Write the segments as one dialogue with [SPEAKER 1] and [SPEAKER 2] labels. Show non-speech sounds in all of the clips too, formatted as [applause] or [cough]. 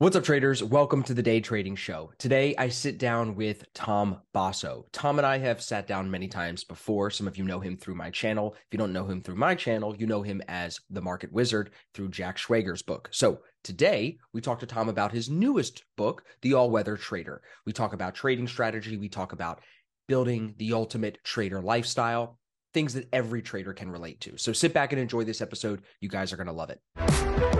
[SPEAKER 1] What's up, traders? Welcome to the Day Trading Show. Today, I sit down with Tom Basso. Tom and I have sat down many times before. Some of you know him through my channel. If you don't know him through my channel, you know him as the Market Wizard through Jack Schwager's book. So today, we talk to Tom about his newest book, The All Weather Trader. We talk about trading strategy. We talk about building the ultimate trader lifestyle, things that every trader can relate to. So sit back and enjoy this episode. You guys are going to love it.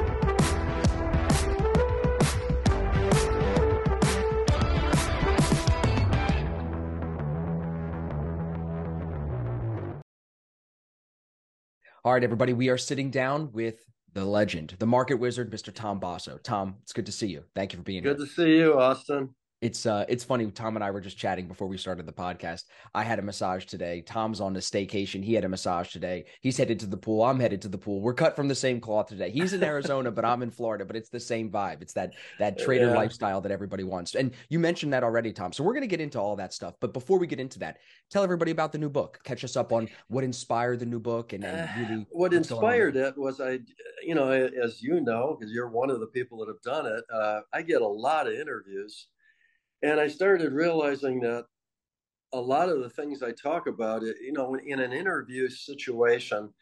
[SPEAKER 1] All right, everybody, we are sitting down with the legend, the market wizard, Mr. Tom Basso. Tom, it's good to see you. Thank you for being
[SPEAKER 2] good
[SPEAKER 1] here.
[SPEAKER 2] Good to see you, Austin
[SPEAKER 1] it's uh it's funny tom and i were just chatting before we started the podcast. I had a massage today. Tom's on a staycation. He had a massage today. He's headed to the pool. I'm headed to the pool. We're cut from the same cloth today. He's in arizona but i'm in florida but it's the same vibe. It's that that trader yeah. lifestyle that everybody wants. And you mentioned that already tom. So we're going to get into all that stuff. But before we get into that tell everybody about the new book. Catch us up on what inspired the new book and, and really
[SPEAKER 2] uh, [sighs] what inspired it was i you know as you know because you're one of the people that have done it uh, i get a lot of interviews and I started realizing that a lot of the things I talk about, you know, in an interview situation,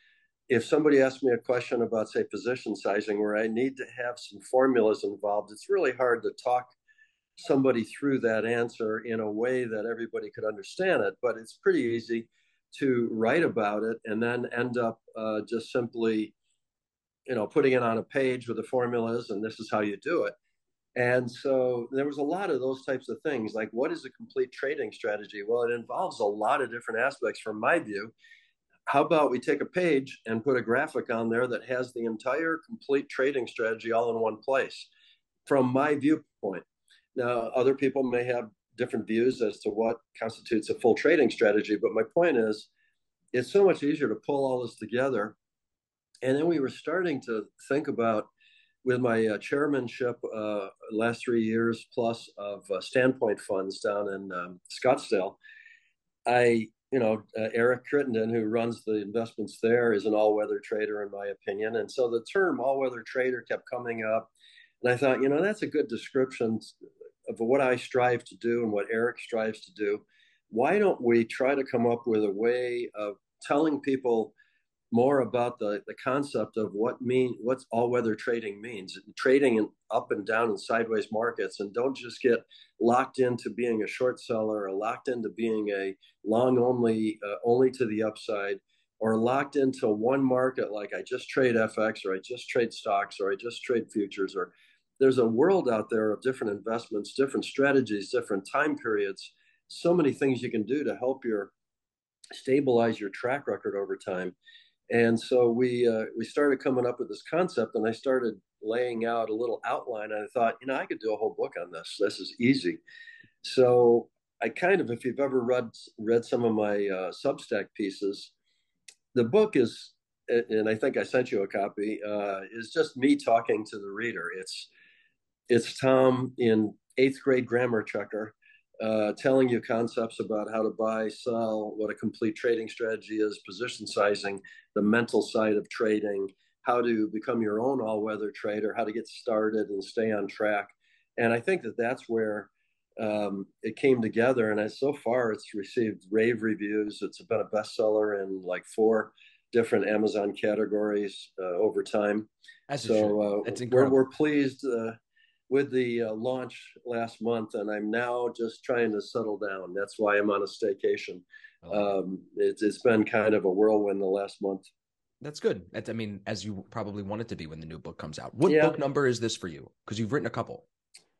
[SPEAKER 2] if somebody asks me a question about, say, position sizing, where I need to have some formulas involved, it's really hard to talk somebody through that answer in a way that everybody could understand it. But it's pretty easy to write about it and then end up uh, just simply, you know, putting it on a page with the formulas, and this is how you do it. And so there was a lot of those types of things. Like, what is a complete trading strategy? Well, it involves a lot of different aspects from my view. How about we take a page and put a graphic on there that has the entire complete trading strategy all in one place from my viewpoint? Now, other people may have different views as to what constitutes a full trading strategy, but my point is it's so much easier to pull all this together. And then we were starting to think about with my uh, chairmanship uh, last three years plus of uh, Standpoint Funds down in um, Scottsdale, I, you know, uh, Eric Crittenden, who runs the investments there, is an all-weather trader in my opinion, and so the term all-weather trader kept coming up, and I thought, you know, that's a good description of what I strive to do and what Eric strives to do. Why don't we try to come up with a way of telling people more about the, the concept of what mean what's all weather trading means trading in up and down and sideways markets and don't just get locked into being a short seller or locked into being a long only uh, only to the upside or locked into one market like I just trade FX or I just trade stocks or I just trade futures or there's a world out there of different investments different strategies different time periods so many things you can do to help your stabilize your track record over time and so we uh, we started coming up with this concept, and I started laying out a little outline. And I thought, you know, I could do a whole book on this. This is easy. So I kind of, if you've ever read read some of my uh, Substack pieces, the book is, and I think I sent you a copy, uh, is just me talking to the reader. It's it's Tom in eighth grade grammar checker uh, telling you concepts about how to buy, sell, what a complete trading strategy is, position sizing, the mental side of trading, how to become your own all weather trader, how to get started and stay on track. And I think that that's where um, it came together. And as so far, it's received rave reviews. It's been a bestseller in like four different Amazon categories uh, over time.
[SPEAKER 1] As so uh,
[SPEAKER 2] we're, we're pleased uh, with the uh, launch last month, and I'm now just trying to settle down. That's why I'm on a staycation. Oh. Um, it's, it's been kind of a whirlwind the last month.
[SPEAKER 1] That's good. I mean, as you probably want it to be when the new book comes out. What yeah. book number is this for you? Because you've written a couple.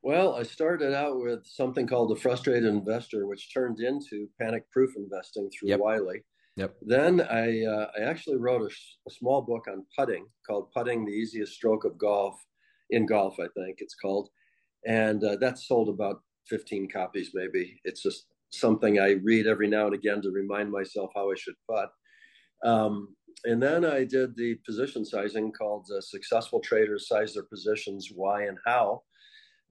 [SPEAKER 2] Well, I started out with something called The Frustrated Investor, which turned into Panic Proof Investing through yep. Wiley.
[SPEAKER 1] Yep.
[SPEAKER 2] Then I, uh, I actually wrote a, a, small book on putting called Putting the Easiest Stroke of Golf in golf, I think it's called. And uh, that's sold about 15 copies, maybe. It's just something I read every now and again to remind myself how I should putt. Um, and then I did the position sizing called uh, Successful Traders Size Their Positions, Why and How.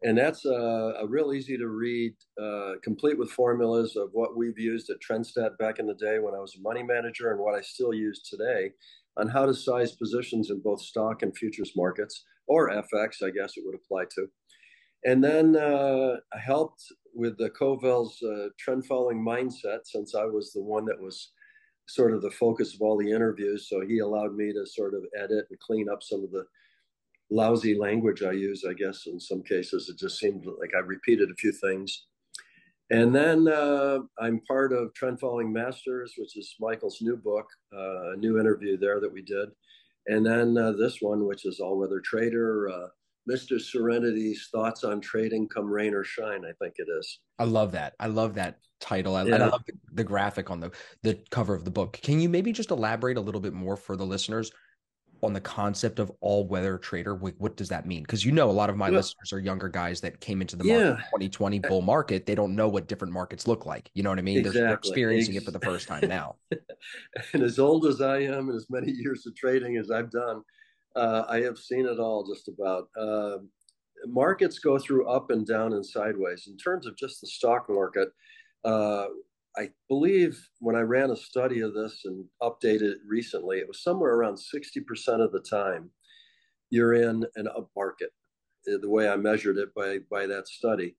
[SPEAKER 2] And that's a, a real easy to read, uh, complete with formulas of what we've used at Trendstat back in the day when I was a money manager and what I still use today on how to size positions in both stock and futures markets or FX, I guess it would apply to. And then uh, I helped with the Covel's uh, trend following mindset since I was the one that was sort of the focus of all the interviews. So he allowed me to sort of edit and clean up some of the lousy language I use, I guess, in some cases. It just seemed like I repeated a few things. And then uh, I'm part of Trend Following Masters, which is Michael's new book, uh, a new interview there that we did. And then uh, this one, which is All Weather Trader, uh, Mr. Serenity's Thoughts on Trading Come Rain or Shine, I think it is.
[SPEAKER 1] I love that. I love that title. I, yeah. I love the, the, graphic on the, the cover of the book. Can you maybe just elaborate a little bit more for the listeners on the concept of all weather trader? What, what does that mean? Because you know, a lot of my listeners are younger guys that came into the yeah. market 2020 bull market. They don't know what different markets look like. You know what I mean? Exactly. They're, experiencing it for the first time now. [laughs]
[SPEAKER 2] and as old as I am, and as many years of trading as I've done, uh, I have seen it all just about. Uh, markets go through up and down and sideways. In terms of just the stock market, uh, I believe when I ran a study of this and updated it recently, it was somewhere around 60% of the time you're in an up market, uh, the way I measured it by, by that study.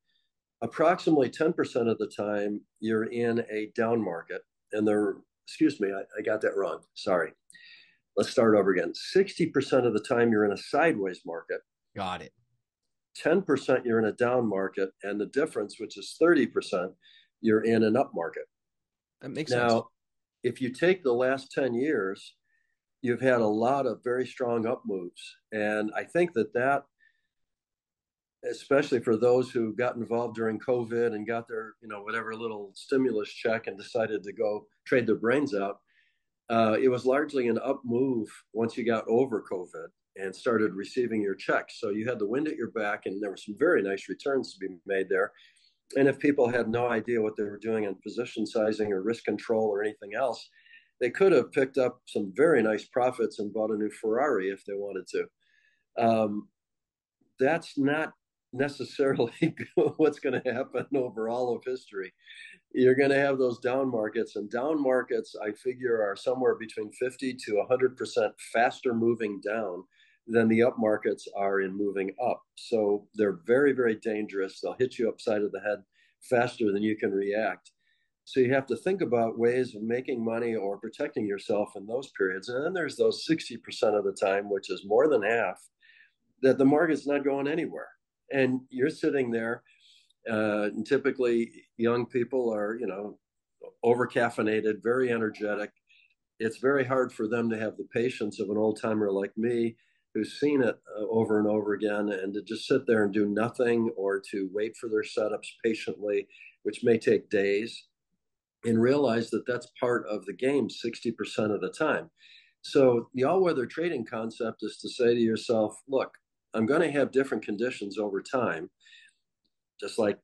[SPEAKER 2] Approximately 10% of the time you're in a down market. And there, excuse me, I, I got that wrong. Sorry. Let's start over again. 60% of the time you're in a sideways market.
[SPEAKER 1] Got it.
[SPEAKER 2] 10% you're in a down market. And the difference, which is 30%, you're in an up market.
[SPEAKER 1] That makes
[SPEAKER 2] now,
[SPEAKER 1] sense.
[SPEAKER 2] if you take the last 10 years, you've had a lot of very strong up moves. And I think that that, especially for those who got involved during COVID and got their, you know, whatever little stimulus check and decided to go trade their brains out, uh, it was largely an up move once you got over COVID and started receiving your checks. So you had the wind at your back, and there were some very nice returns to be made there and if people had no idea what they were doing on position sizing or risk control or anything else, they could have picked up some very nice profits and bought a new Ferrari if they wanted to. Um, that's not necessarily [laughs] what's going to happen over all of history. You're going to have those down markets, and down markets, I figure, are somewhere between 50 to 100% faster moving down than the up markets are in moving up. So they're very, very dangerous. They'll hit you upside of the head faster than you can react. So you have to think about ways of making money or protecting yourself in those periods. And then there's those 60% of the time, which is more than half, that the market's not going anywhere. And you're sitting there. Uh, and typically, young people are, you know, over caffeinated, very energetic. It's very hard for them to have the patience of an old timer like me who's seen it uh, over and over again and to just sit there and do nothing or to wait for their setups patiently, which may take days, and realize that that's part of the game 60% of the time. So the all weather trading concept is to say to yourself, look, I'm going to have different conditions over time, just like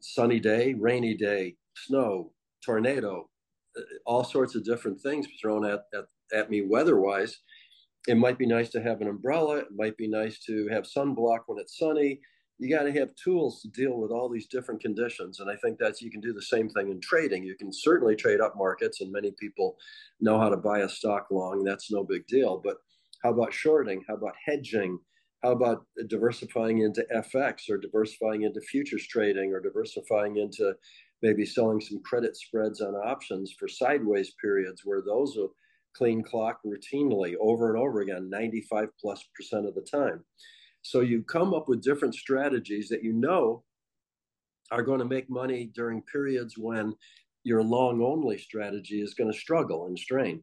[SPEAKER 2] sunny day, rainy day, snow, tornado, uh, all sorts of different things thrown at, at, at me weather wise it might be nice to have an umbrella. It might be nice to have sunblock when it's sunny. You got to have tools to deal with all these different conditions. And I think that's you can do the same thing in trading. You can certainly trade up markets, and many people know how to buy a stock long. That's no big deal. But how about shorting? How about hedging? How about diversifying into FX or diversifying into futures trading or diversifying into maybe selling some credit spreads on options for sideways periods where those will clean clock routinely over and over again, 95 plus percent of the time. So you come up with different strategies that you know are going to make money during periods when your long only strategy is going to struggle and strain.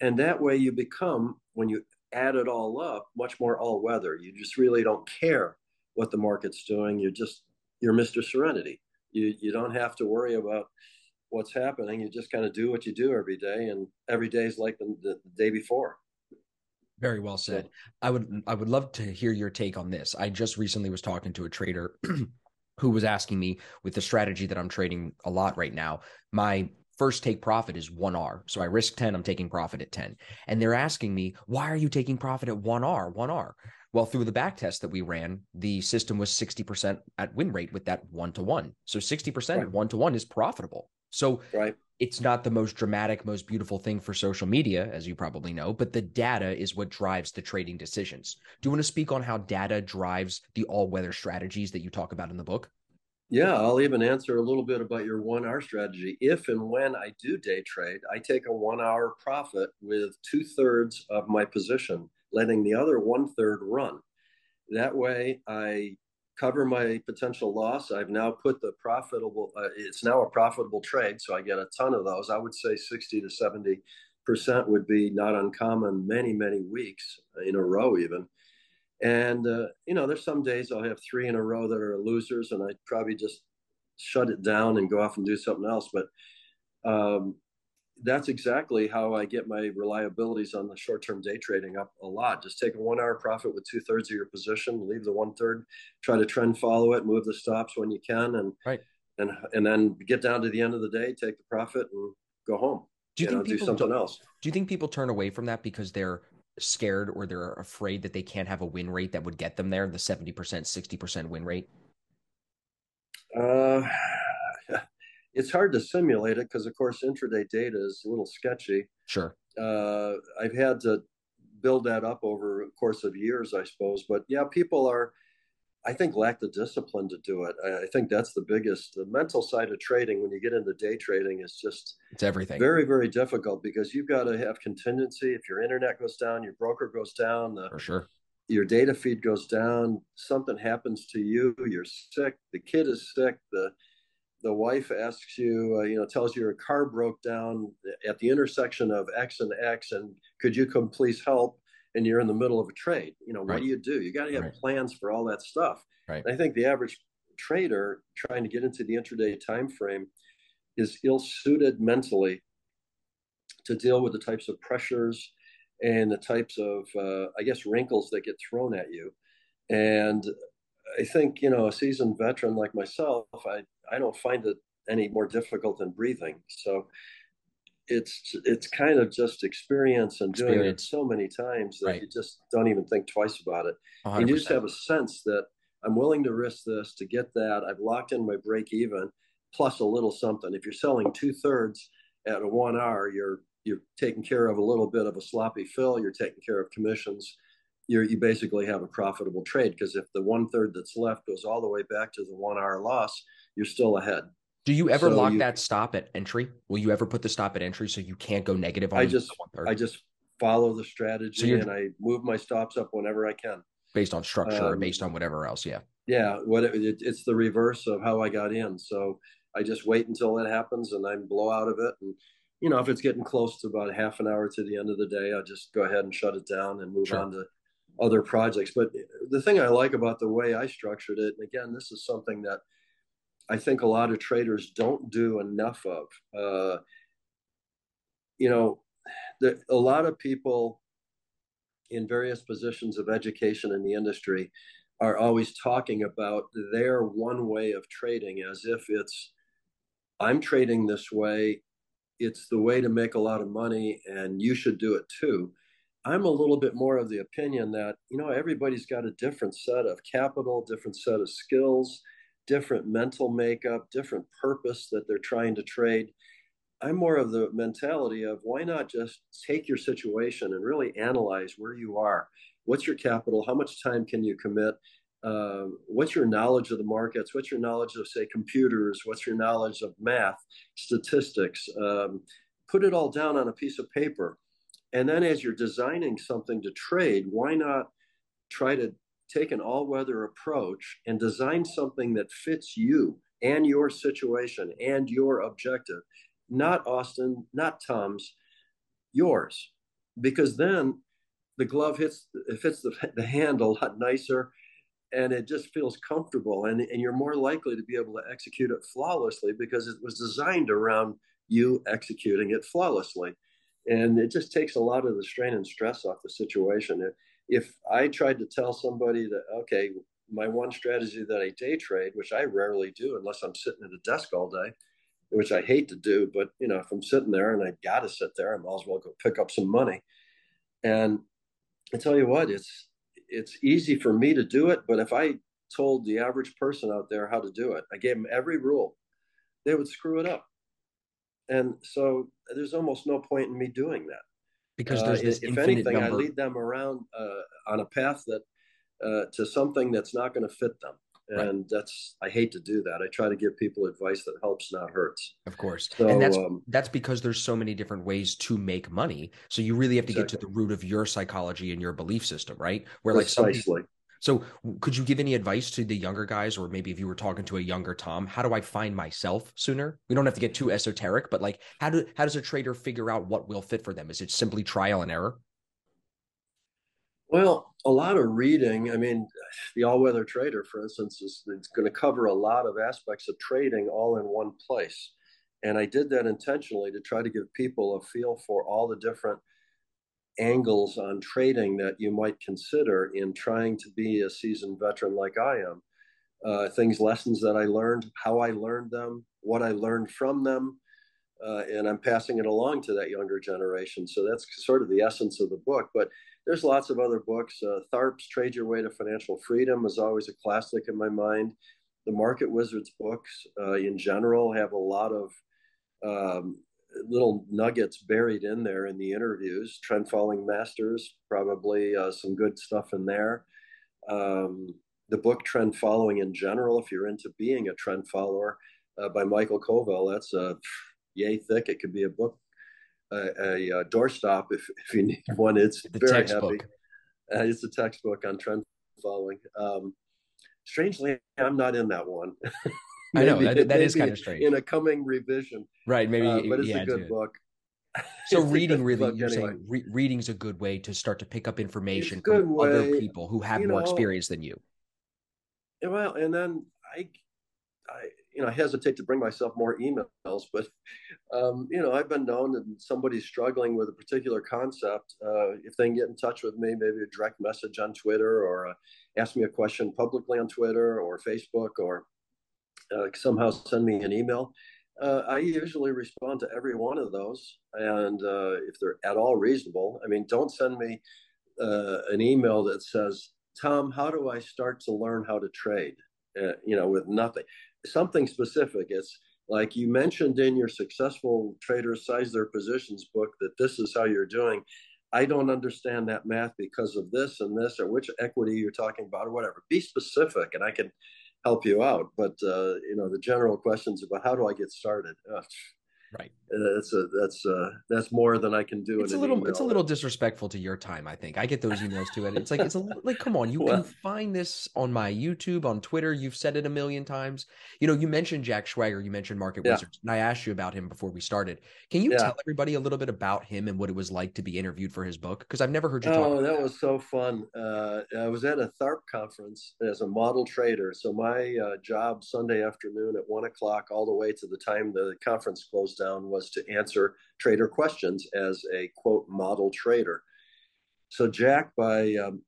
[SPEAKER 2] And that way you become, when you add it all up, much more all weather. You just really don't care what the market's doing. You're just, you're Mr. Serenity. You, you don't have to worry about what's happening. You just kind of do what you do every day, and every day is like the, the, the day before.
[SPEAKER 1] Very well said. So, I would I would love to hear your take on this. I just recently was talking to a trader [clears throat] who was asking me with the strategy that I'm trading a lot right now. My first take profit is 1R. So I risk 10, I'm taking profit at 10. And they're asking me, "Why are you taking profit at 1R? 1R?" Well, through the back test that we ran, the system was 60% at win rate with that one to one. So 60% one to one is profitable. So
[SPEAKER 2] right.
[SPEAKER 1] it's not the most dramatic, most beautiful thing for social media, as you probably know, but the data is what drives the trading decisions. Do you want to speak on how data drives the all weather strategies that you talk about in the book?
[SPEAKER 2] Yeah, I'll even answer a little bit about your 1R strategy. If and when I do day trade, I take a 1R profit with two thirds of my position, letting the other one third run. That way, I cover my potential loss. I've now put the profitable, uh, it's now a profitable trade. So I get a ton of those. I would say 60 to 70% would be not uncommon many, many weeks in a row, even. And, uh, you know, there's some days I'll have three in a row that are losers and I'd probably just shut it down and go off and do something else. But um, that's exactly how I get my reliabilities on the short term day trading up a lot. Just take a 1R profit with two thirds of your position, leave the one third, try to trend follow it, move the stops when you can, and
[SPEAKER 1] right.
[SPEAKER 2] and and then get down to the end of the day, take the profit, and go home.
[SPEAKER 1] Do you, you think
[SPEAKER 2] know, do something else?
[SPEAKER 1] Do you think people turn away from that because they're scared or they're afraid that they can't have a win rate that would get them there, the seventy percent, sixty percent win rate?
[SPEAKER 2] Uh it's hard to simulate it because, of course, intraday data is a little sketchy.
[SPEAKER 1] Sure.
[SPEAKER 2] Uh, I've had to build that up over a course of years, I suppose. But yeah, people are, I think, lack the discipline to do it. I, I think that's the biggest. The mental side of trading, when you get into day trading, is just
[SPEAKER 1] it's everything.
[SPEAKER 2] Very, very difficult because you've got to have contingency. If your internet goes down, your broker goes down. The,
[SPEAKER 1] For sure.
[SPEAKER 2] Your data feed goes down. Something happens to you. You're sick. The kid is sick. The the wife asks you, uh, you know, tells you your car broke down at the intersection of X and X, and could you come please help? And you're in the middle of a trade. You know, what do you do? You got to have right. plans for all that stuff.
[SPEAKER 1] Right.
[SPEAKER 2] I think the average trader trying to get into the intraday time frame is ill-suited mentally to deal with the types of pressures and the types of, uh, I guess, wrinkles that get thrown at you. And I think you know a seasoned veteran like myself, I I don't find it any more difficult than breathing. So it's it's kind of just experience and doing experience. it so many times that right. you just don't even think twice about it. 100%. You just have a sense that I'm willing to risk this to get that. I've locked in my break even plus a little something. If you're selling two thirds at a 1R, you're you're taking care of a little bit of a sloppy fill. You're taking care of commissions you you basically have a profitable trade because if the one third that's left goes all the way back to the 1R loss, you're still ahead.
[SPEAKER 1] Do you ever so lock you, that stop at entry? Will you ever put the stop at entry so you can't go negative on
[SPEAKER 2] I just I just follow the strategy so and I move my stops up whenever I can.
[SPEAKER 1] Based on structure um, or based on whatever else, yeah.
[SPEAKER 2] Yeah, what it, it, it's the reverse of how I got in. So I just wait until that happens and I blow out of it and you know, if it's getting close to about half an hour to the end of the day, I'll just go ahead and shut it down and move sure. on to other projects. But the thing I like about the way I structured it, and again, this is something that I think a lot of traders don't do enough of. Uh, you know, the, a lot of people in various positions of education in the industry are always talking about their one way of trading as if it's I'm trading this way, it's the way to make a lot of money, and you should do it too. I'm a little bit more of the opinion that, you know, everybody's got a different set of capital, different set of skills, different mental makeup, different purpose that they're trying to trade. I'm more of the mentality of why not just take your situation and really analyze where you are. What's your capital? How much time can you commit? Uh, what's your knowledge of the markets? What's your knowledge of, say, computers? What's your knowledge of math, statistics? Um, put it all down on a piece of paper and then as you're designing something to trade, why not try to take an all weather approach and design something that fits you and your situation and your objective? Not Austin, not Tom's, yours. Because then the glove hits it fits the, the hand a lot nicer and it just feels comfortable and, and you're more likely to be able to execute it flawlessly because it was designed around you executing it flawlessly and it just takes a lot of the strain and stress off the situation. If I tried to tell somebody that, okay, my one strategy that I day trade, which I rarely do unless I'm sitting at a desk all day, which I hate to do, but you know, if I'm sitting there and I got to sit there, I might as well go pick up some money. And I tell you what, it's it's easy for me to do it, but if I told the average person out there how to do it, I gave them every rule, they would screw it up and so there's almost no point in me doing that
[SPEAKER 1] because there's uh, this if anything number.
[SPEAKER 2] i lead them around uh, on a path that uh, to something that's not going to fit them and right. that's i hate to do that i try to give people advice that helps not hurts
[SPEAKER 1] of course so, and that's um, that's because there's so many different ways to make money so you really have to exactly. get to the root of your psychology and your belief system right
[SPEAKER 2] where Precisely.
[SPEAKER 1] like so could you give any advice to the younger guys or maybe if you were talking to a younger tom how do i find myself sooner we don't have to get too esoteric but like how do how does a trader figure out what will fit for them is it simply trial and error
[SPEAKER 2] well, a lot of reading. I mean, the all weather trader, for instance, is going to cover a lot of aspects of trading all in one place. And I did that intentionally to try to give people a feel for all the different angles on trading that you might consider in trying to be a seasoned veteran like I am. Uh, things, lessons that I learned, how I learned them, what I learned from them, uh, and I'm passing it along to that younger generation. So that's sort of the essence of the book. But there's lots of other books. Uh, Tharp's Trade Your Way to Financial Freedom is always a classic in my mind. The Market Wizards books, uh, in general, have a lot of um, little nuggets buried in there in the interviews. Trend Following Masters, probably uh, some good stuff in there. Um, the book Trend Following in general, if you're into being a trend follower, uh, by Michael Covel, that's a yay thick. It could be a book a, a, doorstop if, if you need one. It's the very textbook. heavy. Uh, it's a textbook on trend following. Um, strangely, I'm not in that one. [laughs]
[SPEAKER 1] I know that, that is kind of strange.
[SPEAKER 2] In a coming revision,
[SPEAKER 1] right? Maybe,
[SPEAKER 2] uh, but it's yeah, a good book.
[SPEAKER 1] So reading really, book, you're anyway. saying re- reading's a good way to start to pick up information from way, other people who have more know, experience than you.
[SPEAKER 2] Well, and then I, I, you know, I hesitate to bring myself more emails, but um, you know, I've been known that somebody's struggling with a particular concept. Uh, if they can get in touch with me, maybe a direct message on Twitter or uh, ask me a question publicly on Twitter or Facebook or uh, somehow send me an email. Uh, I usually respond to every one of those, and uh, if they're at all reasonable, I mean, don't send me uh, an email that says, "Tom, how do I start to learn how to trade?" you know, with nothing something specific. It's like you mentioned in your successful traders size their positions book that this is how you're doing. I don't understand that math because of this and this, or which equity you're talking about, or whatever. Be specific, and I can help you out. But uh, you know, the general questions about how do I get started? Uh,
[SPEAKER 1] Right.
[SPEAKER 2] That's a that's uh that's more than I can do.
[SPEAKER 1] It's a little it's a little disrespectful to your time. I think I get those emails too, and it's like it's a [laughs] like come on, you well, can find this on my YouTube, on Twitter. You've said it a million times. You know, you mentioned Jack Schwager, you mentioned Market yeah. Wizards, and I asked you about him before we started. Can you yeah. tell everybody a little bit about him and what it was like to be interviewed for his book? Because I've never heard you talk.
[SPEAKER 2] Oh, that was so fun. Uh, I was at a Tharp conference as a model trader, so my uh, job Sunday afternoon at one o'clock all the way to the time the conference closed down was to answer trader questions as a quote model trader. So Jack, by um,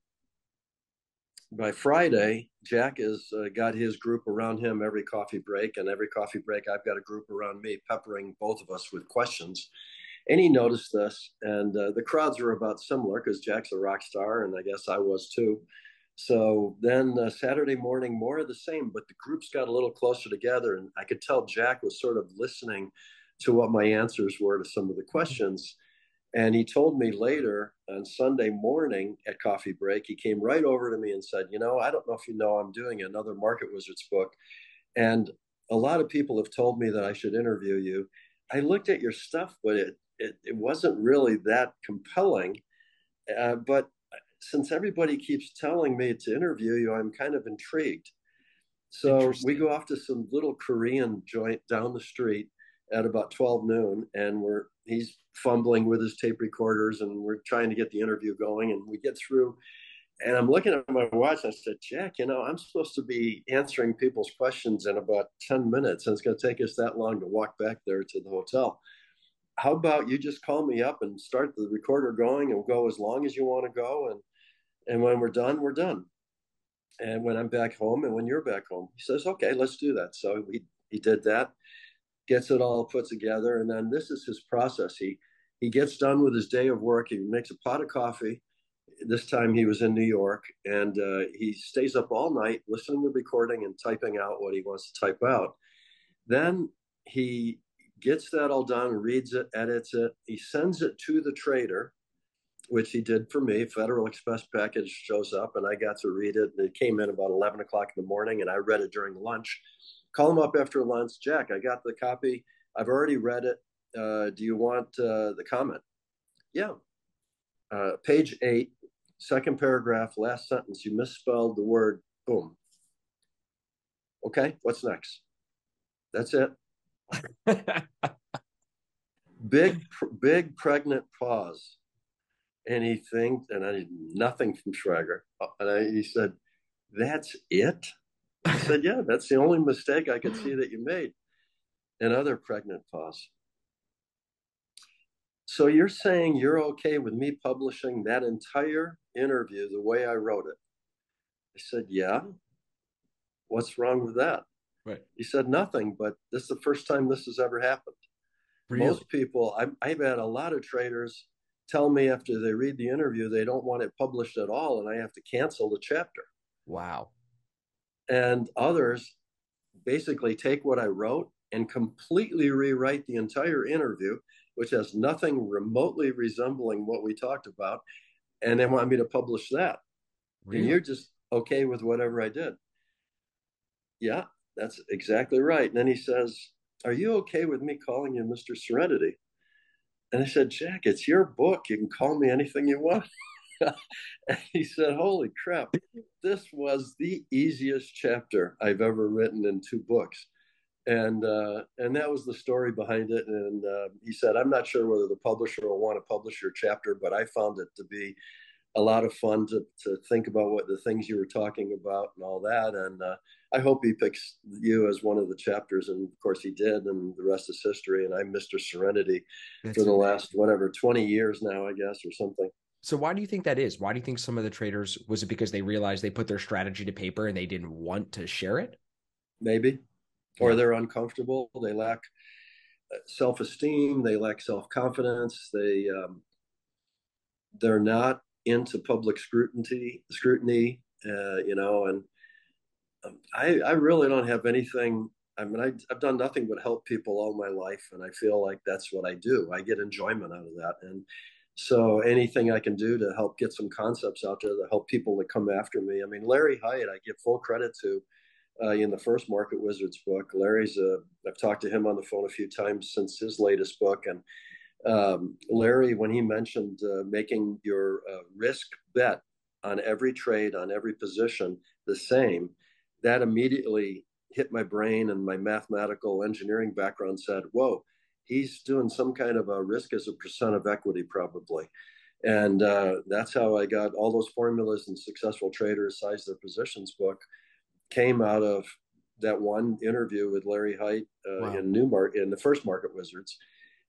[SPEAKER 2] by Friday, Jack has uh, got his group around him every coffee break, and every coffee break, I've got a group around me, peppering both of us with questions. And he noticed this, and uh, the crowds were about similar because Jack's a rock star, and I guess I was too. So then uh, Saturday morning, more of the same, but the groups got a little closer together, and I could tell Jack was sort of listening to what my answers were to some of the questions. And he told me later on Sunday morning at coffee break, he came right over to me and said, You know, I don't know if you know, I'm doing another Market Wizards book. And a lot of people have told me that I should interview you. I looked at your stuff, but it, it, it wasn't really that compelling. Uh, but since everybody keeps telling me to interview you, I'm kind of intrigued. So we go off to some little Korean joint down the street at about 12 noon and we're he's fumbling with his tape recorders and we're trying to get the interview going and we get through and i'm looking at my watch i said jack you know i'm supposed to be answering people's questions in about 10 minutes and it's going to take us that long to walk back there to the hotel. How about you just call me up and start the recorder going and go as long as you want to go and and when we're done we're done. And when i'm back home and when you're back home he says okay let's do that. So we he did that gets it all put together, and then this is his process. He he gets done with his day of work. He makes a pot of coffee. This time he was in New York, and uh, he stays up all night listening to the recording and typing out what he wants to type out. Then he gets that all done, reads it, edits it. He sends it to the trader, which he did for me. Federal Express package shows up, and I got to read it. And it came in about 11 o'clock in the morning, and I read it during lunch. Call him up after lunch. Jack, I got the copy. I've already read it. Uh, do you want uh, the comment? Yeah. Uh, page eight, second paragraph, last sentence. You misspelled the word boom. Okay, what's next? That's it. [laughs] big, big pregnant pause. And he thinks, and I nothing from Schwager. And I, he said, That's it? I said, Yeah, that's the only mistake I could see that you made. Another pregnant pause. So you're saying you're okay with me publishing that entire interview the way I wrote it? I said, Yeah. What's wrong with that?
[SPEAKER 1] Right.
[SPEAKER 2] He said, Nothing, but this is the first time this has ever happened. Really? Most people, I've, I've had a lot of traders tell me after they read the interview they don't want it published at all, and I have to cancel the chapter.
[SPEAKER 1] Wow.
[SPEAKER 2] And others basically take what I wrote and completely rewrite the entire interview, which has nothing remotely resembling what we talked about, and they want me to publish that. Really? And you're just okay with whatever I did. Yeah, that's exactly right. And then he says, Are you okay with me calling you Mr. Serenity? And I said, Jack, it's your book. You can call me anything you want. [laughs] and [laughs] he said, Holy crap, this was the easiest chapter I've ever written in two books. And uh, and that was the story behind it. And uh, he said, I'm not sure whether the publisher will want to publish your chapter, but I found it to be a lot of fun to, to think about what the things you were talking about and all that. And uh, I hope he picks you as one of the chapters. And of course he did. And the rest is history. And I'm Mr. Serenity That's for the amazing. last, whatever, 20 years now, I guess, or something.
[SPEAKER 1] So why do you think that is? Why do you think some of the traders was it because they realized they put their strategy to paper and they didn't want to share it?
[SPEAKER 2] Maybe. Or they're uncomfortable. They lack uh, self-esteem. They lack self-confidence. They, um, they're not into public scrutiny, scrutiny, uh, you know, and um, I, I really don't have anything. I mean, I, I've done nothing but help people all my life, and I feel like that's what I do. I get enjoyment out of that, and so anything I can do to help get some concepts out there to help people that come after me. I mean, Larry Hite, I give full credit to uh, in the first Market Wizards book. Larry's a, I've talked to him on the phone a few times since his latest book, and um, Larry, when he mentioned uh, making your uh, risk bet on every trade, on every position the same, that immediately hit my brain and my mathematical engineering background said, whoa, he's doing some kind of a risk as a percent of equity, probably. And uh, that's how I got all those formulas and successful traders size their positions book came out of that one interview with Larry Hite uh, wow. in Newmark in the first Market Wizards.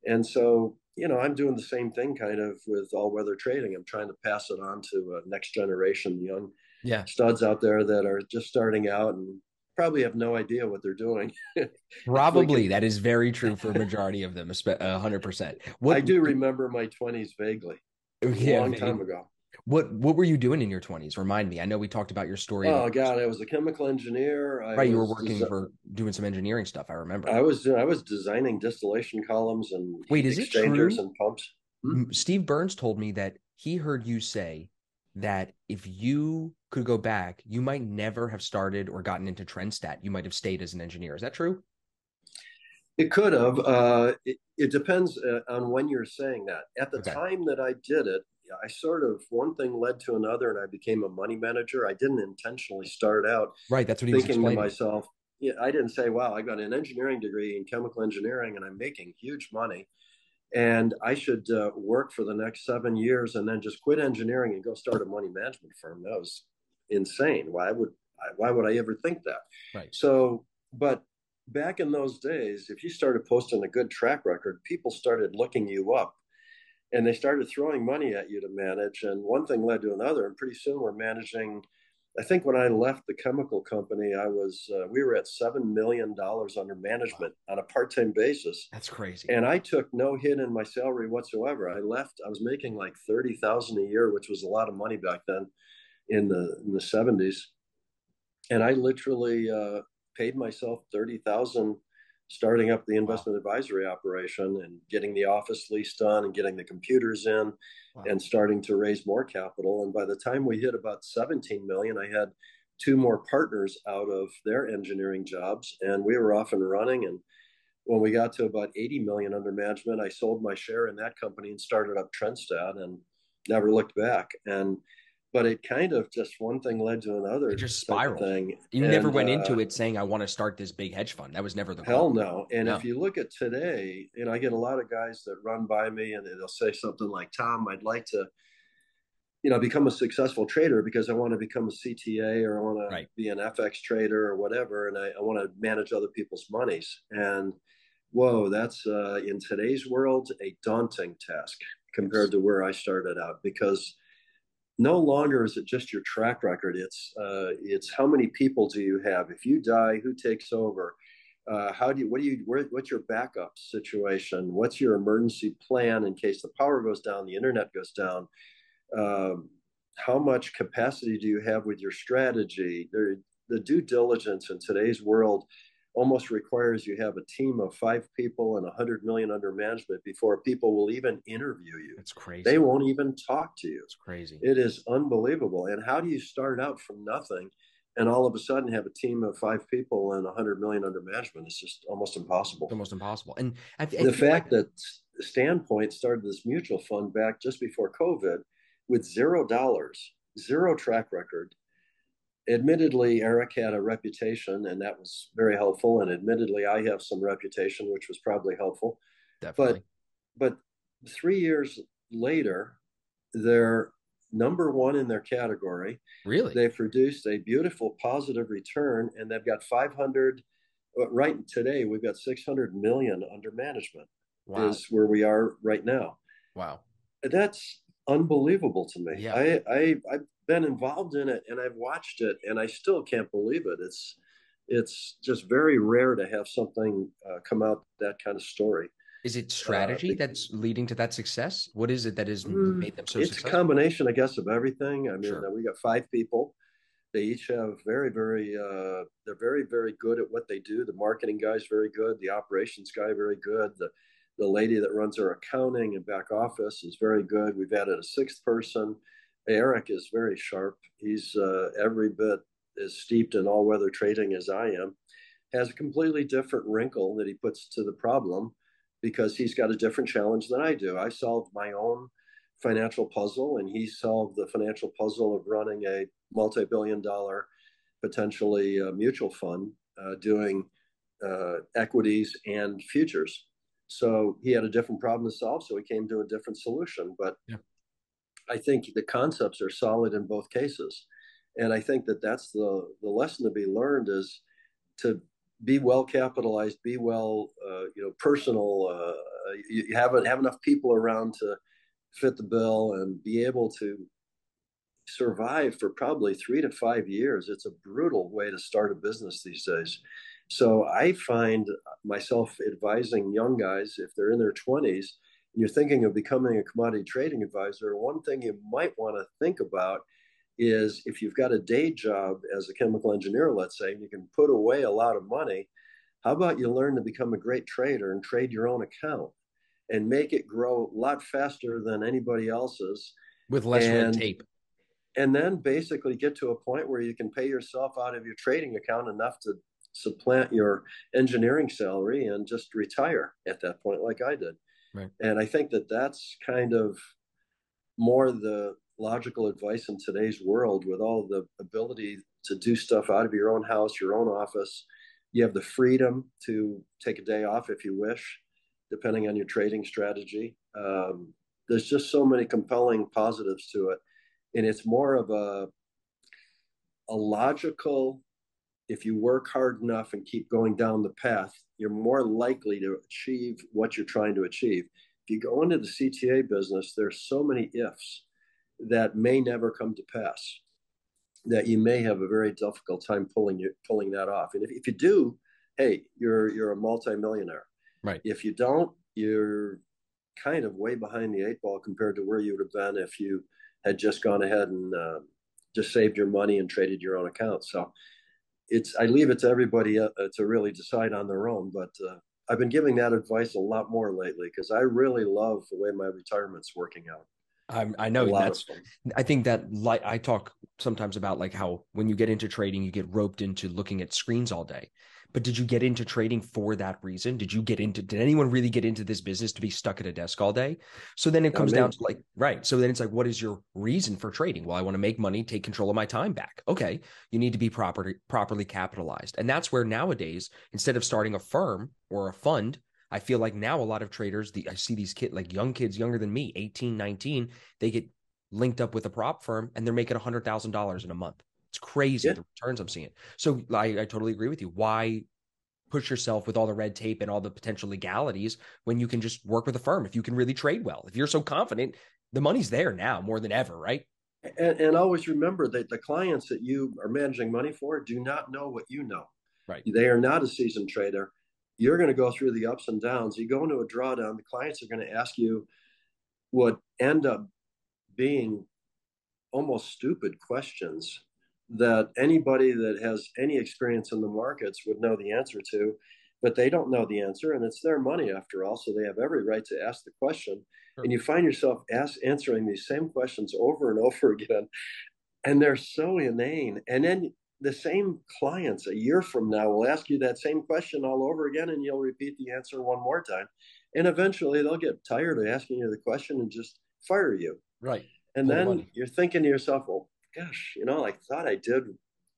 [SPEAKER 2] And so you know, I'm doing the same thing kind of with all weather trading. I'm trying to pass it on to a next generation young
[SPEAKER 1] yeah.
[SPEAKER 2] studs out there that are just starting out and probably have no idea what they're doing. [laughs]
[SPEAKER 1] probably that is very [laughs] true for a majority of them, A hundred percent.
[SPEAKER 2] I do remember my twenties vaguely, yeah, a long time ago.
[SPEAKER 1] What what were you doing in your twenties? Remind me. I know we talked about your story.
[SPEAKER 2] Oh God, I was a chemical engineer.
[SPEAKER 1] I right, you were working desi- for doing some engineering stuff. I remember.
[SPEAKER 2] I was I was designing distillation columns and wait, is exchangers and pumps.
[SPEAKER 1] Hmm? Steve Burns told me that he heard you say that if you could go back, you might never have started or gotten into Trendstat. You might have stayed as an engineer. Is that true?
[SPEAKER 2] It could have. Uh, it, it, depends uh, on when you're saying that. At the okay. time that I did it, I sort of one thing led to another, and I became a money manager. I didn't intentionally start out
[SPEAKER 1] right. That's what he
[SPEAKER 2] thinking to myself. Yeah, I didn't say, "Wow, I got an engineering degree in chemical engineering, and I'm making huge money." And I should uh, work for the next seven years and then just quit engineering and go start a money management firm. That was insane. Why would why would I ever think that?
[SPEAKER 1] Right.
[SPEAKER 2] So, but back in those days, if you started posting a good track record, people started looking you up and they started throwing money at you to manage. And one thing led to another. And pretty soon we're managing. I think when I left the chemical company, I was uh, we were at seven million dollars under management on a part-time basis.
[SPEAKER 1] That's crazy.
[SPEAKER 2] And I took no hit in my salary whatsoever. I left. I was making like thirty thousand a year, which was a lot of money back then, in the in the seventies. And I literally uh, paid myself thirty thousand starting up the investment wow. advisory operation and getting the office lease done and getting the computers in wow. and starting to raise more capital. And by the time we hit about 17 million, I had two more partners out of their engineering jobs and we were off and running. And when we got to about 80 million under management, I sold my share in that company and started up Trendstat and never looked back. And but it kind of just one thing led to another.
[SPEAKER 1] It just spiraled. Thing. You and, never went uh, into it saying, "I want to start this big hedge fund." That was never the
[SPEAKER 2] hell no. And no. if you look at today, and I get a lot of guys that run by me and they'll say something like, "Tom, I'd like to." You know, become a successful trader because I want to become a CTA or I want to right. be an FX trader or whatever, and I, I want to manage other people's monies. And whoa, that's uh, in today's world a daunting task compared to where I started out because no longer is it just your track record. It's uh, it's how many people do you have? If you die, who takes over? Uh, how do you? What do you? Where, what's your backup situation? What's your emergency plan in case the power goes down, the internet goes down? Um, how much capacity do you have with your strategy? There, the due diligence in today's world almost requires you have a team of five people and a hundred million under management before people will even interview you.
[SPEAKER 1] It's crazy.
[SPEAKER 2] They won't even talk to you.
[SPEAKER 1] It's crazy.
[SPEAKER 2] It is unbelievable. And how do you start out from nothing and all of a sudden have a team of five people and a hundred million under management? It's just almost impossible.
[SPEAKER 1] It's almost impossible. And I,
[SPEAKER 2] I the fact like... that Standpoint started this mutual fund back just before COVID with zero dollars, zero track record, admittedly, Eric had a reputation, and that was very helpful. And admittedly, I have some reputation, which was probably helpful.
[SPEAKER 1] Definitely.
[SPEAKER 2] But but three years later, they're number one in their category.
[SPEAKER 1] Really?
[SPEAKER 2] They produced a beautiful positive return, and they've got 500. Uh, right today, we've got 600 million under management. Wow. Is where we are right now.
[SPEAKER 1] Wow.
[SPEAKER 2] That's unbelievable to me. Yeah. I, I I've been involved in it and I've watched it and I still can't believe it. It's it's just very rare to have something uh, come out that kind of story.
[SPEAKER 1] Is it strategy uh, that's leading to that success? What is it that has mm, made them so
[SPEAKER 2] it's
[SPEAKER 1] successful?
[SPEAKER 2] a combination, I guess, of everything. I mean, sure. we got five people. They each have very, very, uh, they're very, very good at what they do. The marketing guy's very good. The operations guy, very good. The the lady that runs our accounting and back office is very good. We've added a sixth person. Eric is very sharp. He's uh, every bit as steeped in all weather trading as I am. Has a completely different wrinkle that he puts to the problem because he's got a different challenge than I do. I solved my own financial puzzle, and he solved the financial puzzle of running a multi billion dollar, potentially uh, mutual fund, uh, doing uh, equities and futures. So he had a different problem to solve, so he came to a different solution. But yeah. I think the concepts are solid in both cases, and I think that that's the the lesson to be learned is to be well capitalized, be well, uh, you know, personal. Uh, you have have enough people around to fit the bill and be able to survive for probably three to five years. It's a brutal way to start a business these days. So I find myself advising young guys if they're in their 20s and you're thinking of becoming a commodity trading advisor, one thing you might want to think about is if you've got a day job as a chemical engineer, let's say, and you can put away a lot of money, how about you learn to become a great trader and trade your own account and make it grow a lot faster than anybody else's
[SPEAKER 1] with less and, red tape
[SPEAKER 2] and then basically get to a point where you can pay yourself out of your trading account enough to supplant your engineering salary and just retire at that point, like I did. Right. And I think that that's kind of more the logical advice in today's world with all the ability to do stuff out of your own house, your own office. You have the freedom to take a day off if you wish, depending on your trading strategy. Um, there's just so many compelling positives to it. And it's more of a, a logical if you work hard enough and keep going down the path, you're more likely to achieve what you're trying to achieve. If you go into the CTA business, there's so many ifs that may never come to pass that you may have a very difficult time pulling you pulling that off. And if, if you do, hey, you're you're a multimillionaire.
[SPEAKER 1] Right.
[SPEAKER 2] If you don't, you're kind of way behind the eight ball compared to where you would have been if you had just gone ahead and uh, just saved your money and traded your own account. So it's I leave it to everybody uh, to really decide on their own. But uh, I've been giving that advice a lot more lately because I really love the way my retirement's working out.
[SPEAKER 1] I, I know that's. I think that like I talk sometimes about like how when you get into trading, you get roped into looking at screens all day. But did you get into trading for that reason? Did you get into? Did anyone really get into this business to be stuck at a desk all day? So then it comes down to like right. So then it's like, what is your reason for trading? Well, I want to make money, take control of my time back. Okay, you need to be properly properly capitalized, and that's where nowadays instead of starting a firm or a fund I feel like now a lot of traders, the I see these kids like young kids younger than me, 18, 19, they get linked up with a prop firm and they're making $100,000 in a month. It's crazy yeah. the returns I'm seeing. So I, I totally agree with you. Why push yourself with all the red tape and all the potential legalities when you can just work with a firm if you can really trade well? If you're so confident, the money's there now more than ever, right?
[SPEAKER 2] And, and always remember that the clients that you are managing money for do not know what you know.
[SPEAKER 1] Right.
[SPEAKER 2] They are not a seasoned trader you're going to go through the ups and downs. You go into a drawdown, the clients are going to ask you what end up being almost stupid questions that anybody that has any experience in the markets would know the answer to, but they don't know the answer, and it's their money after all, so they have every right to ask the question. Sure. And you find yourself ask, answering these same questions over and over [laughs] again, and they're so inane. And then the same clients a year from now will ask you that same question all over again and you'll repeat the answer one more time and eventually they'll get tired of asking you the question and just fire you
[SPEAKER 1] right
[SPEAKER 2] and then money. you're thinking to yourself well gosh you know i thought i did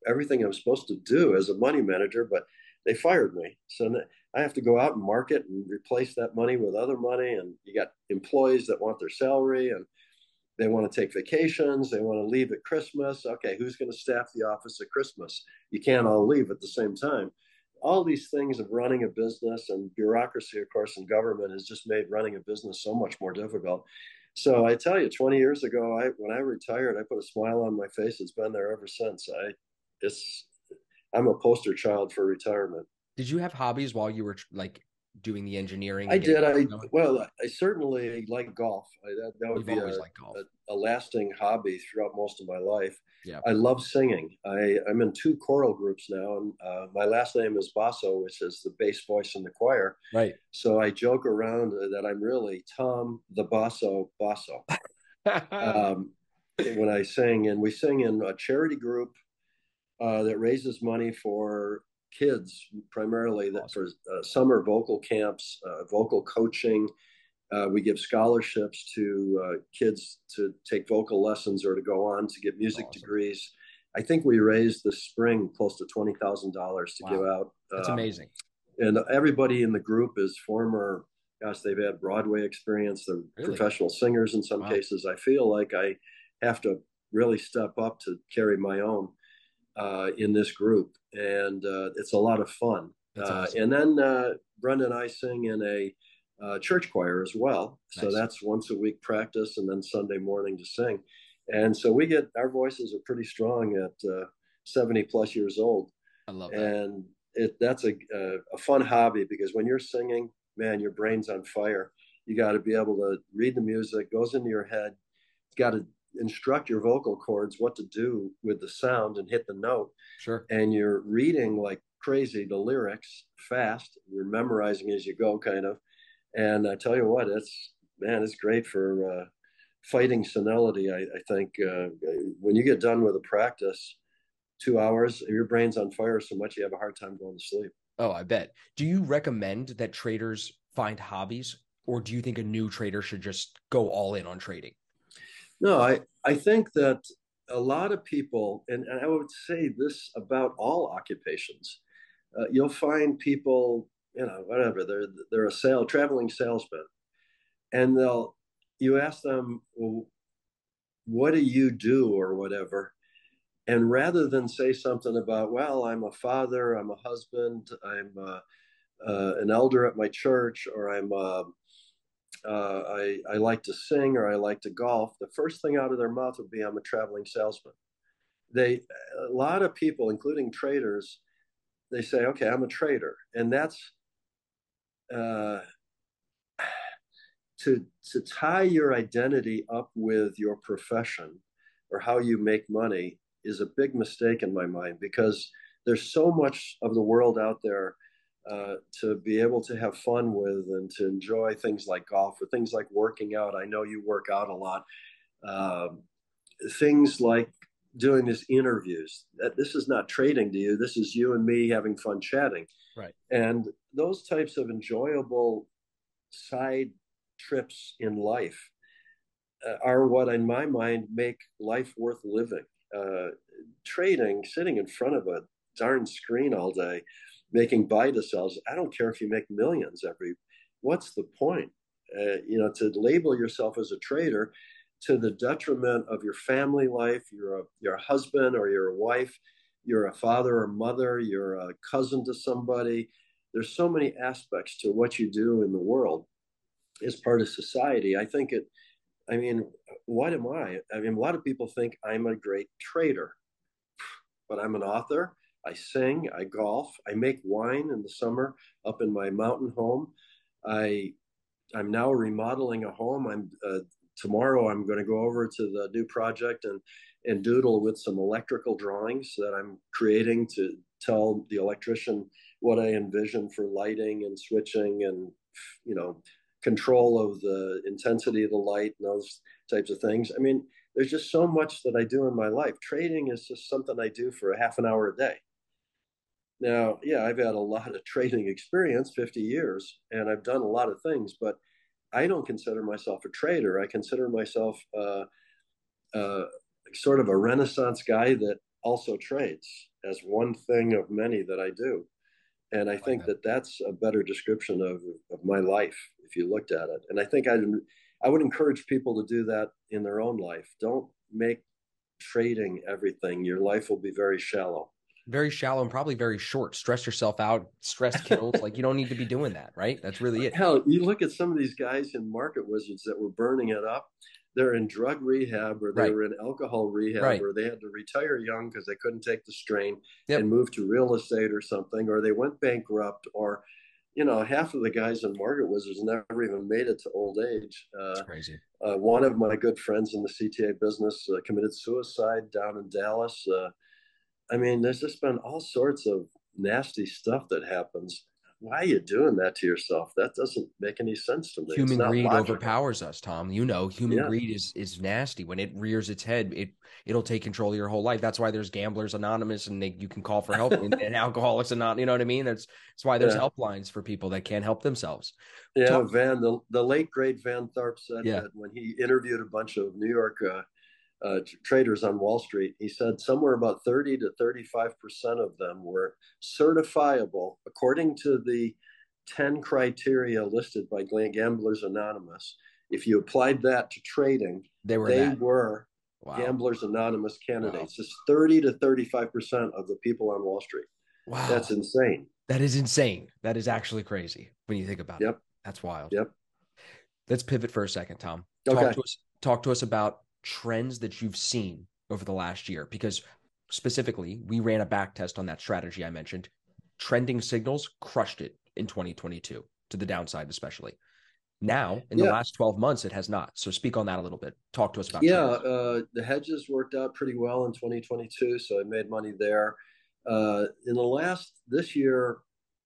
[SPEAKER 2] everything i'm supposed to do as a money manager but they fired me so i have to go out and market and replace that money with other money and you got employees that want their salary and they want to take vacations. They want to leave at Christmas. Okay, who's going to staff the office at Christmas? You can't all leave at the same time. All these things of running a business and bureaucracy, of course, in government has just made running a business so much more difficult. So I tell you, 20 years ago, I when I retired, I put a smile on my face. It's been there ever since. I it's I'm a poster child for retirement.
[SPEAKER 1] Did you have hobbies while you were like doing the engineering?
[SPEAKER 2] I did. I well, I certainly like golf. I, that, that would be a, a, a, lasting hobby throughout most of my life.
[SPEAKER 1] Yeah,
[SPEAKER 2] I love singing. I I'm in two choral groups now, and uh, my last name is Basso, which is the bass voice in the choir.
[SPEAKER 1] Right.
[SPEAKER 2] So I joke around that I'm really Tom the Basso Basso. [laughs] um, when I sing, and we sing in a charity group uh, that raises money for kids primarily that for uh, summer vocal camps, uh, vocal coaching. Uh, we give scholarships to uh, kids to take vocal lessons or to go on to get music awesome. degrees. I think we raised this spring close to twenty thousand dollars to wow. give out.
[SPEAKER 1] That's um, amazing.
[SPEAKER 2] And everybody in the group is former. Gosh, they've had Broadway experience. They're really? professional singers in some wow. cases. I feel like I have to really step up to carry my own uh, in this group, and uh, it's a lot of fun. Uh, awesome. And then uh, Brenda and I sing in a uh, church choir as well. Nice. So that's once a week practice, and then Sunday morning to sing. And so we get our voices are pretty strong at 70 plus years old.
[SPEAKER 1] I love that.
[SPEAKER 2] And it that's a, a, a fun hobby because when you're singing, man, your brain's on fire. You got to be able to read the music, goes into your head. You got to instruct your vocal cords what to do with the sound and hit the note.
[SPEAKER 1] Sure.
[SPEAKER 2] And you're reading like crazy the lyrics fast. You're memorizing as you go, kind of. And I tell you what, it's man, it's great for uh, fighting senility. I, I think uh, when you get done with a practice, two hours, your brain's on fire so much you have a hard time going to sleep.
[SPEAKER 1] Oh, I bet. Do you recommend that traders find hobbies, or do you think a new trader should just go all in on trading?
[SPEAKER 2] No, I, I think that a lot of people, and, and I would say this about all occupations, uh, you'll find people, you know, whatever, they're, they're a sale, traveling salesman. And they'll, you ask them, well, what do you do or whatever? And rather than say something about, well, I'm a father, I'm a husband, I'm uh, uh, an elder at my church, or I'm a uh, I, I like to sing or I like to golf, the first thing out of their mouth would be, I'm a traveling salesman. They, a lot of people, including traders, they say, okay, I'm a trader. And that's uh, to, to tie your identity up with your profession or how you make money is a big mistake in my mind because there's so much of the world out there uh, to be able to have fun with and to enjoy things like golf or things like working out. I know you work out a lot. Um, things like doing these interviews. This is not trading to you. This is you and me having fun chatting.
[SPEAKER 1] Right.
[SPEAKER 2] And those types of enjoyable side trips in life uh, are what, in my mind, make life worth living. Uh, trading, sitting in front of a darn screen all day, making buy to sells. I don't care if you make millions every. What's the point? Uh, you know, to label yourself as a trader to the detriment of your family life. You're a you're husband or you're wife. You're a father or mother. You're a cousin to somebody. There's so many aspects to what you do in the world as part of society. I think it. I mean, what am I? I mean, a lot of people think I'm a great trader, but I'm an author. I sing, I golf, I make wine in the summer up in my mountain home. I I'm now remodeling a home. I'm uh, tomorrow. I'm going to go over to the new project and and doodle with some electrical drawings that I'm creating to tell the electrician what I envision for lighting and switching and you know control of the intensity of the light and those types of things. I mean, there's just so much that I do in my life. Trading is just something I do for a half an hour a day. Now, yeah, I've had a lot of trading experience, 50 years, and I've done a lot of things, but I don't consider myself a trader. I consider myself uh, uh, sort of a renaissance guy that also trades as one thing of many that I do. And I think that that's a better description of, of my life if you looked at it. And I think I'd, I would encourage people to do that in their own life. Don't make trading everything. Your life will be very shallow
[SPEAKER 1] very shallow and probably very short. Stress yourself out, stress kills. like you don't need to be doing that, right? That's really it.
[SPEAKER 2] Hell, you look at some of these guys in market wizards that were burning it up. They're in drug rehab or they right. were in alcohol rehab right. or they had to retire young because they couldn't take the strain yep. and move to real estate or something, or they went bankrupt or you know, half of the guys in Market Wizards never even made it to old age.
[SPEAKER 1] Uh, That's crazy.
[SPEAKER 2] Uh, one of my good friends in the CTA business uh, committed suicide down in Dallas. I mean, there's just been all sorts of nasty stuff that happens. Why are you doing that to yourself? That doesn't make any sense to me.
[SPEAKER 1] Human greed logical. overpowers us, Tom. You know, human yeah. greed is is nasty. When it rears its head, it it'll take control of your whole life. That's why there's Gamblers Anonymous, and they, you can call for help. and, and, Alcoholics Anonymous. You know what I mean? That's that's why there's yeah. helplines for people that can't help themselves.
[SPEAKER 2] Yeah, Tom, Van, the, the late great Van Tharp said yeah. that when he interviewed a bunch of New York uh, uh, traders on Wall Street, he said somewhere about 30 to 35% of them were certifiable according to the 10 criteria listed by Gamblers Anonymous. If you applied that to trading,
[SPEAKER 1] they were,
[SPEAKER 2] they were wow. Gamblers Anonymous candidates. Wow. Just 30 to 35% of the people on Wall Street. Wow. That's insane.
[SPEAKER 1] That is insane. That is actually crazy when you think about
[SPEAKER 2] yep.
[SPEAKER 1] it. Yep. That's wild.
[SPEAKER 2] Yep.
[SPEAKER 1] Let's pivot for a second, Tom. Talk okay. to us talk to us about trends that you've seen over the last year? Because specifically, we ran a back test on that strategy I mentioned. Trending signals crushed it in 2022 to the downside, especially. Now, in yeah. the last 12 months, it has not. So, speak on that a little bit. Talk to us about
[SPEAKER 2] Yeah, uh, the hedges worked out pretty well in 2022. So, I made money there. Uh, in the last, this year,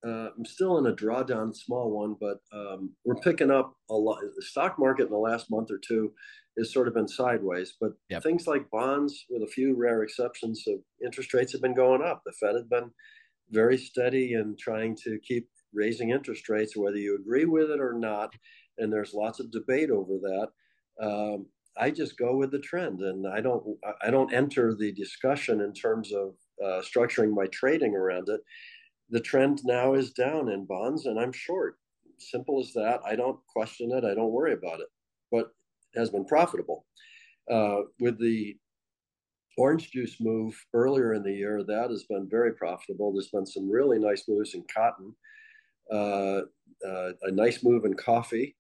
[SPEAKER 2] uh, I'm still in a drawdown, small one, but um, we're picking up a lot. The stock market in the last month or two has sort of been sideways, but yep. things like bonds, with a few rare exceptions, of interest rates have been going up. The Fed has been very steady in trying to keep raising interest rates, whether you agree with it or not. And there's lots of debate over that. Um, I just go with the trend, and I don't I don't enter the discussion in terms of uh, structuring my trading around it. The trend now is down in bonds, and I'm short. Simple as that. I don't question it. I don't worry about it. But has been profitable. Uh, with the orange juice move earlier in the year, that has been very profitable. There's been some really nice moves in cotton, uh, uh, a nice move in coffee.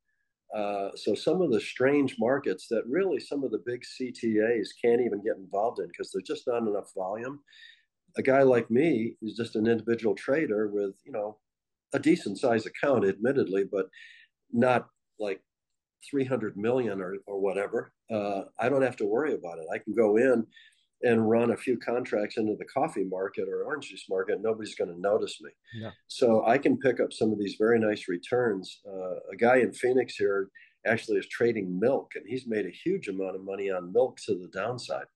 [SPEAKER 2] Uh, so some of the strange markets that really some of the big CTAs can't even get involved in because there's just not enough volume. A guy like me is just an individual trader with you know a decent size account, admittedly, but not like 300 million or, or whatever, uh, I don't have to worry about it. I can go in and run a few contracts into the coffee market or orange juice market, nobody's going to notice me.
[SPEAKER 1] Yeah.
[SPEAKER 2] So I can pick up some of these very nice returns. Uh, a guy in Phoenix here actually is trading milk, and he's made a huge amount of money on milk to the downside.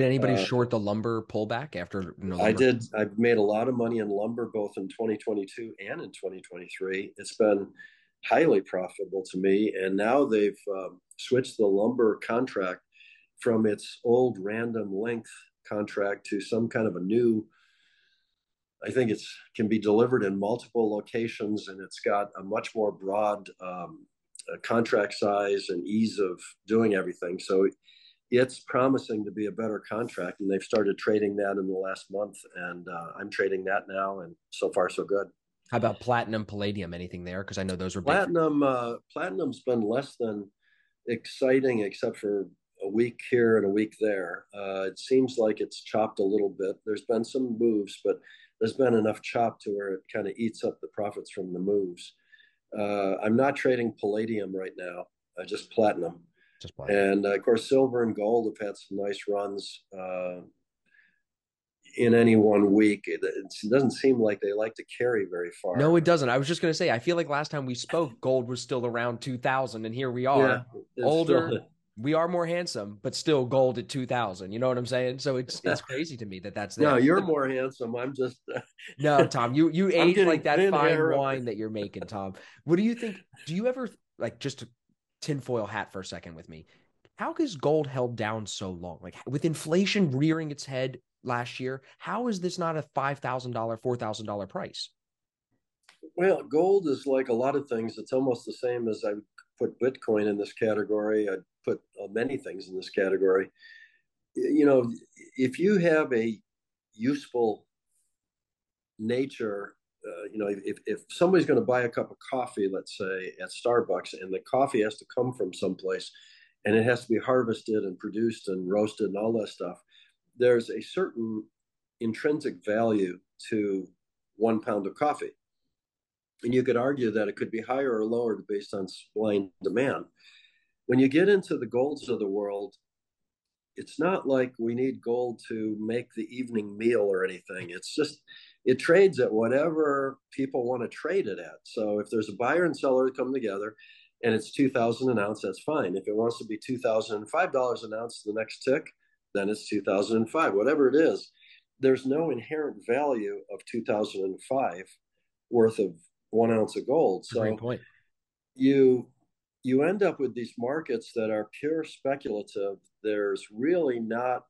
[SPEAKER 1] Did anybody uh, short the lumber pullback after?
[SPEAKER 2] You know, I did. I've made a lot of money in lumber both in 2022 and in 2023. It's been highly profitable to me, and now they've um, switched the lumber contract from its old random length contract to some kind of a new I think it's can be delivered in multiple locations, and it's got a much more broad um, contract size and ease of doing everything. So it's promising to be a better contract, and they've started trading that in the last month, and uh, I'm trading that now, and so far so good.
[SPEAKER 1] How about platinum, palladium? Anything there? Because I know those are
[SPEAKER 2] platinum. Uh, platinum's been less than exciting, except for a week here and a week there. Uh, it seems like it's chopped a little bit. There's been some moves, but there's been enough chop to where it kind of eats up the profits from the moves. Uh, I'm not trading palladium right now, uh, just platinum. Just. And uh, of course, silver and gold have had some nice runs uh, in any one week. It, it, doesn't seem like they like to carry very far.
[SPEAKER 1] No, it doesn't. I was just going to say, I feel like last time we spoke, gold was still around 2000, and here we are, yeah, older. Still, [laughs] we are more handsome, but still gold at 2000. You know what I'm saying? So it's it's crazy to me that that's
[SPEAKER 2] there. No, you're more handsome. I'm just [laughs]
[SPEAKER 1] No, Tom, you you age like that fine wine that you're making, Tom. What do you think? Do you ever like just a tinfoil hat for a second with me? How is gold held down so long? Like with inflation rearing its head last year, how is this not a $5,000, $4,000 price?
[SPEAKER 2] Well, gold is like a lot of things. It's almost the same as I put Bitcoin in this category. I'd put uh, many things in this category. You know, if you have a useful nature, uh, you know, if, if somebody's going to buy a cup of coffee, let's say at Starbucks, and the coffee has to come from someplace and it has to be harvested and produced and roasted and all that stuff, there's a certain intrinsic value to one pound of coffee. And you could argue that it could be higher or lower based on supply and demand. When you get into the golds of the world, it's not like we need gold to make the evening meal or anything. It's just it trades at whatever people want to trade it at. So if there's a buyer and seller that come together and it's 2000 an ounce, that's fine. If it wants to be $2005 an ounce the next tick, then it's 2005. Whatever it is, there's no inherent value of 2005 worth of one ounce of gold. So you you end up with these markets that are pure speculative. There's really not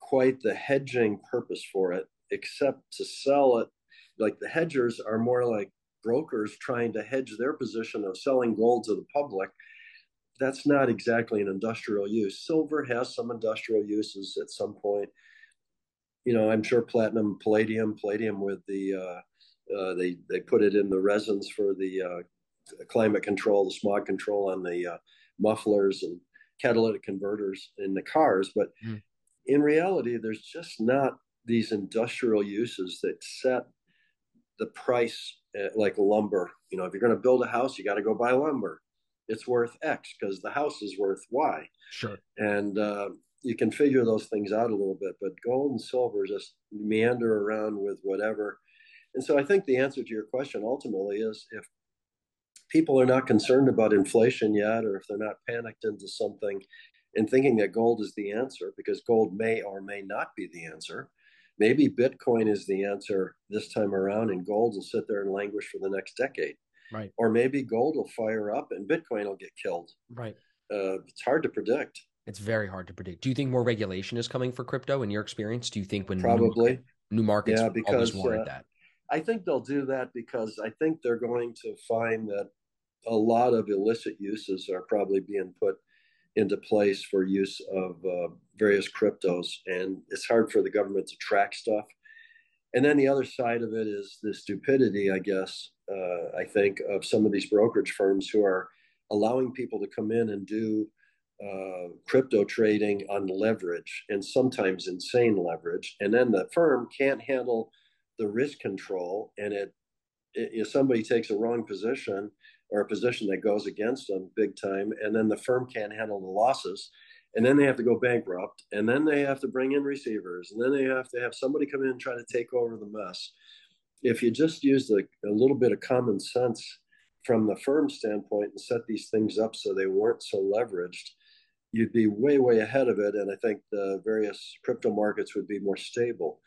[SPEAKER 2] quite the hedging purpose for it, except to sell it. Like the hedgers are more like brokers trying to hedge their position of selling gold to the public. That's not exactly an industrial use. Silver has some industrial uses at some point. You know, I'm sure platinum, palladium, palladium with the uh, uh, they they put it in the resins for the uh, climate control, the smog control on the uh, mufflers and catalytic converters in the cars. But mm. in reality, there's just not these industrial uses that set the price like lumber. You know, if you're going to build a house, you got to go buy lumber. It's worth X because the house is worth Y.
[SPEAKER 1] Sure.
[SPEAKER 2] And uh, you can figure those things out a little bit, but gold and silver just meander around with whatever and so I think the answer to your question ultimately is if people are not concerned about inflation yet, or if they're not panicked into something and thinking that gold is the answer, because gold may or may not be the answer. Maybe Bitcoin is the answer this time around, and gold will sit there and languish for the next decade.
[SPEAKER 1] Right.
[SPEAKER 2] Or maybe gold will fire up and Bitcoin will get killed.
[SPEAKER 1] Right.
[SPEAKER 2] Uh, it's hard to predict.
[SPEAKER 1] It's very hard to predict. Do you think more regulation is coming for crypto in your experience? Do you think when
[SPEAKER 2] probably
[SPEAKER 1] new, new markets yeah, because, warrant uh, that?
[SPEAKER 2] I think they'll do that because I think they're going to find that a lot of illicit uses are probably being put into place for use of uh, various cryptos, and it's hard for the government to track stuff. And then the other side of it is the stupidity, I guess, uh, I think, of some of these brokerage firms who are allowing people to come in and do uh, crypto trading on leverage and sometimes insane leverage. And then the firm can't handle the risk control and it, it, if somebody takes a wrong position or a position that goes against them big time and then the firm can't handle the losses and then they have to go bankrupt, and then they have to bring in receivers, and then they have to have somebody come in and try to take over the mess. If you just used a, a little bit of common sense from the firm standpoint and set these things up so they weren't so leveraged, you'd be way, way ahead of it. And I think the various crypto markets would be more stable.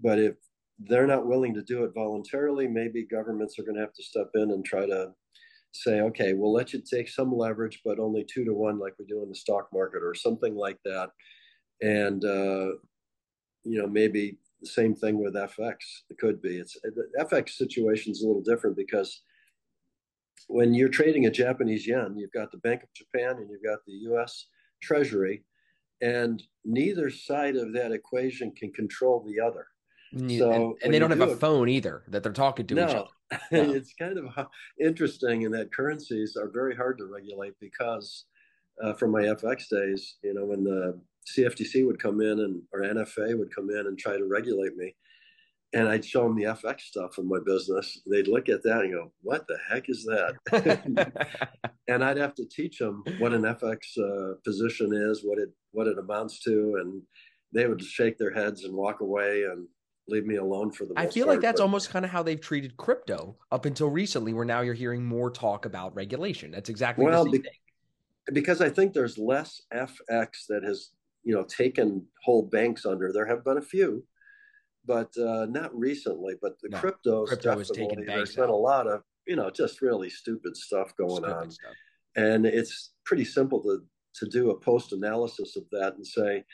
[SPEAKER 2] But if they're not willing to do it voluntarily, maybe governments are going to have to step in and try to say, okay, we'll let you take some leverage, but only two to one, like we do in the stock market or something like that. And, uh, you know, maybe the same thing with FX. It could be. It's the FX situation is a little different because when you're trading a Japanese yen, you've got the Bank of Japan and you've got the U.S. Treasury, and neither side of that equation can control the other.
[SPEAKER 1] So and, and they don't have do a phone either that they're talking to no, each other. [laughs]
[SPEAKER 2] No. it's kind of interesting in that currencies are very hard to regulate because uh, from my FX days, you know, when the CFTC would come in and or NFA would come in and try to regulate me, and I'd show them the FX stuff in my business. They'd look at that and go, "What the heck is that?" [laughs] and I'd have to teach them what an FX uh, position is, what it what it amounts to, and they would shake their heads and walk away and leave me alone for the
[SPEAKER 1] I feel
[SPEAKER 2] part,
[SPEAKER 1] like that's but... almost kind of how they've treated crypto up until recently, where now you're hearing more talk about regulation. That's exactly well, the same be- thing.
[SPEAKER 2] Because I think there's less FX that has, you know, taken whole banks under. There have been a few, but uh, not recently. But the no, cryptos crypto definitely, there's been a lot of, you know, just really stupid stuff going stupid on. Stuff. And it's pretty simple to to do a post analysis of that and say,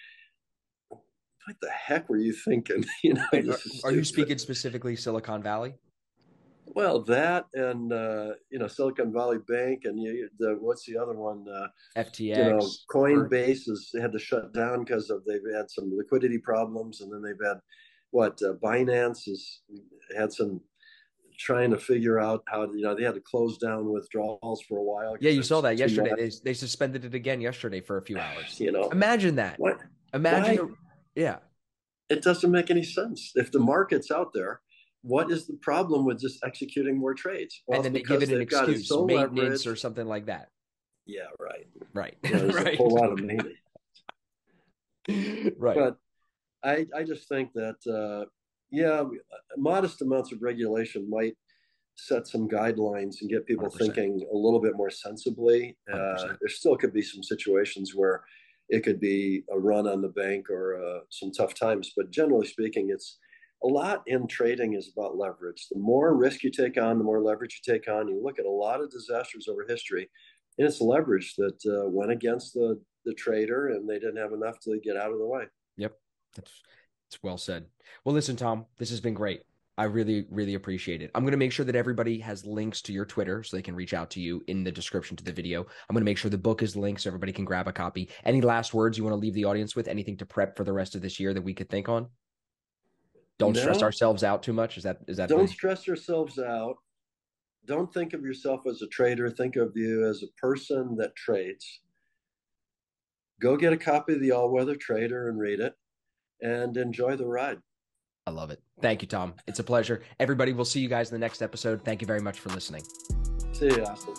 [SPEAKER 2] what the heck were you thinking? [laughs] you know,
[SPEAKER 1] are, are you speaking specifically Silicon Valley?
[SPEAKER 2] Well, that and uh, you know Silicon Valley Bank and you, the what's the other one? Uh,
[SPEAKER 1] FTX.
[SPEAKER 2] You know, Coinbase has had to shut down because of they've had some liquidity problems, and then they've had what uh, Binance has had some trying to figure out how to, you know they had to close down withdrawals for a while.
[SPEAKER 1] Yeah, you saw that yesterday. They, they suspended it again yesterday for a few hours.
[SPEAKER 2] You know,
[SPEAKER 1] imagine that. What? Imagine. Why? Yeah.
[SPEAKER 2] It doesn't make any sense. If the market's out there, what is the problem with just executing more trades?
[SPEAKER 1] Well, and then they give it an excuse, so maintenance leveraged. or something like that.
[SPEAKER 2] Yeah, right.
[SPEAKER 1] Right.
[SPEAKER 2] You know, there's [laughs]
[SPEAKER 1] right.
[SPEAKER 2] a whole lot of maintenance.
[SPEAKER 1] right.
[SPEAKER 2] But I, I just think that, uh, yeah, modest amounts of regulation might set some guidelines and get people 100%. thinking a little bit more sensibly. Uh, there still could be some situations where it could be a run on the bank or uh, some tough times. But generally speaking, it's a lot in trading is about leverage. The more risk you take on, the more leverage you take on. You look at a lot of disasters over history, and it's leverage that uh, went against the the trader, and they didn't have enough to get out of the way.
[SPEAKER 1] Yep, that's that's well said. Well, listen, Tom, this has been great. I really, really appreciate it. I'm going to make sure that everybody has links to your Twitter so they can reach out to you in the description to the video. I'm going to make sure the book is linked so everybody can grab a copy. Any last words you want to leave the audience with? Anything to prep for the rest of this year that we could think on? Don't no. stress ourselves out too much. Is that is that?
[SPEAKER 2] Don't stress yourselves out. Don't think of yourself as a trader. Think of you as a person that trades. Go get a copy of the All Weather Trader and read it, and enjoy the ride.
[SPEAKER 1] I love it. Thank you, Tom. It's a pleasure. Everybody, we'll see you guys in the next episode. Thank you very much for listening.
[SPEAKER 2] See you, Austin.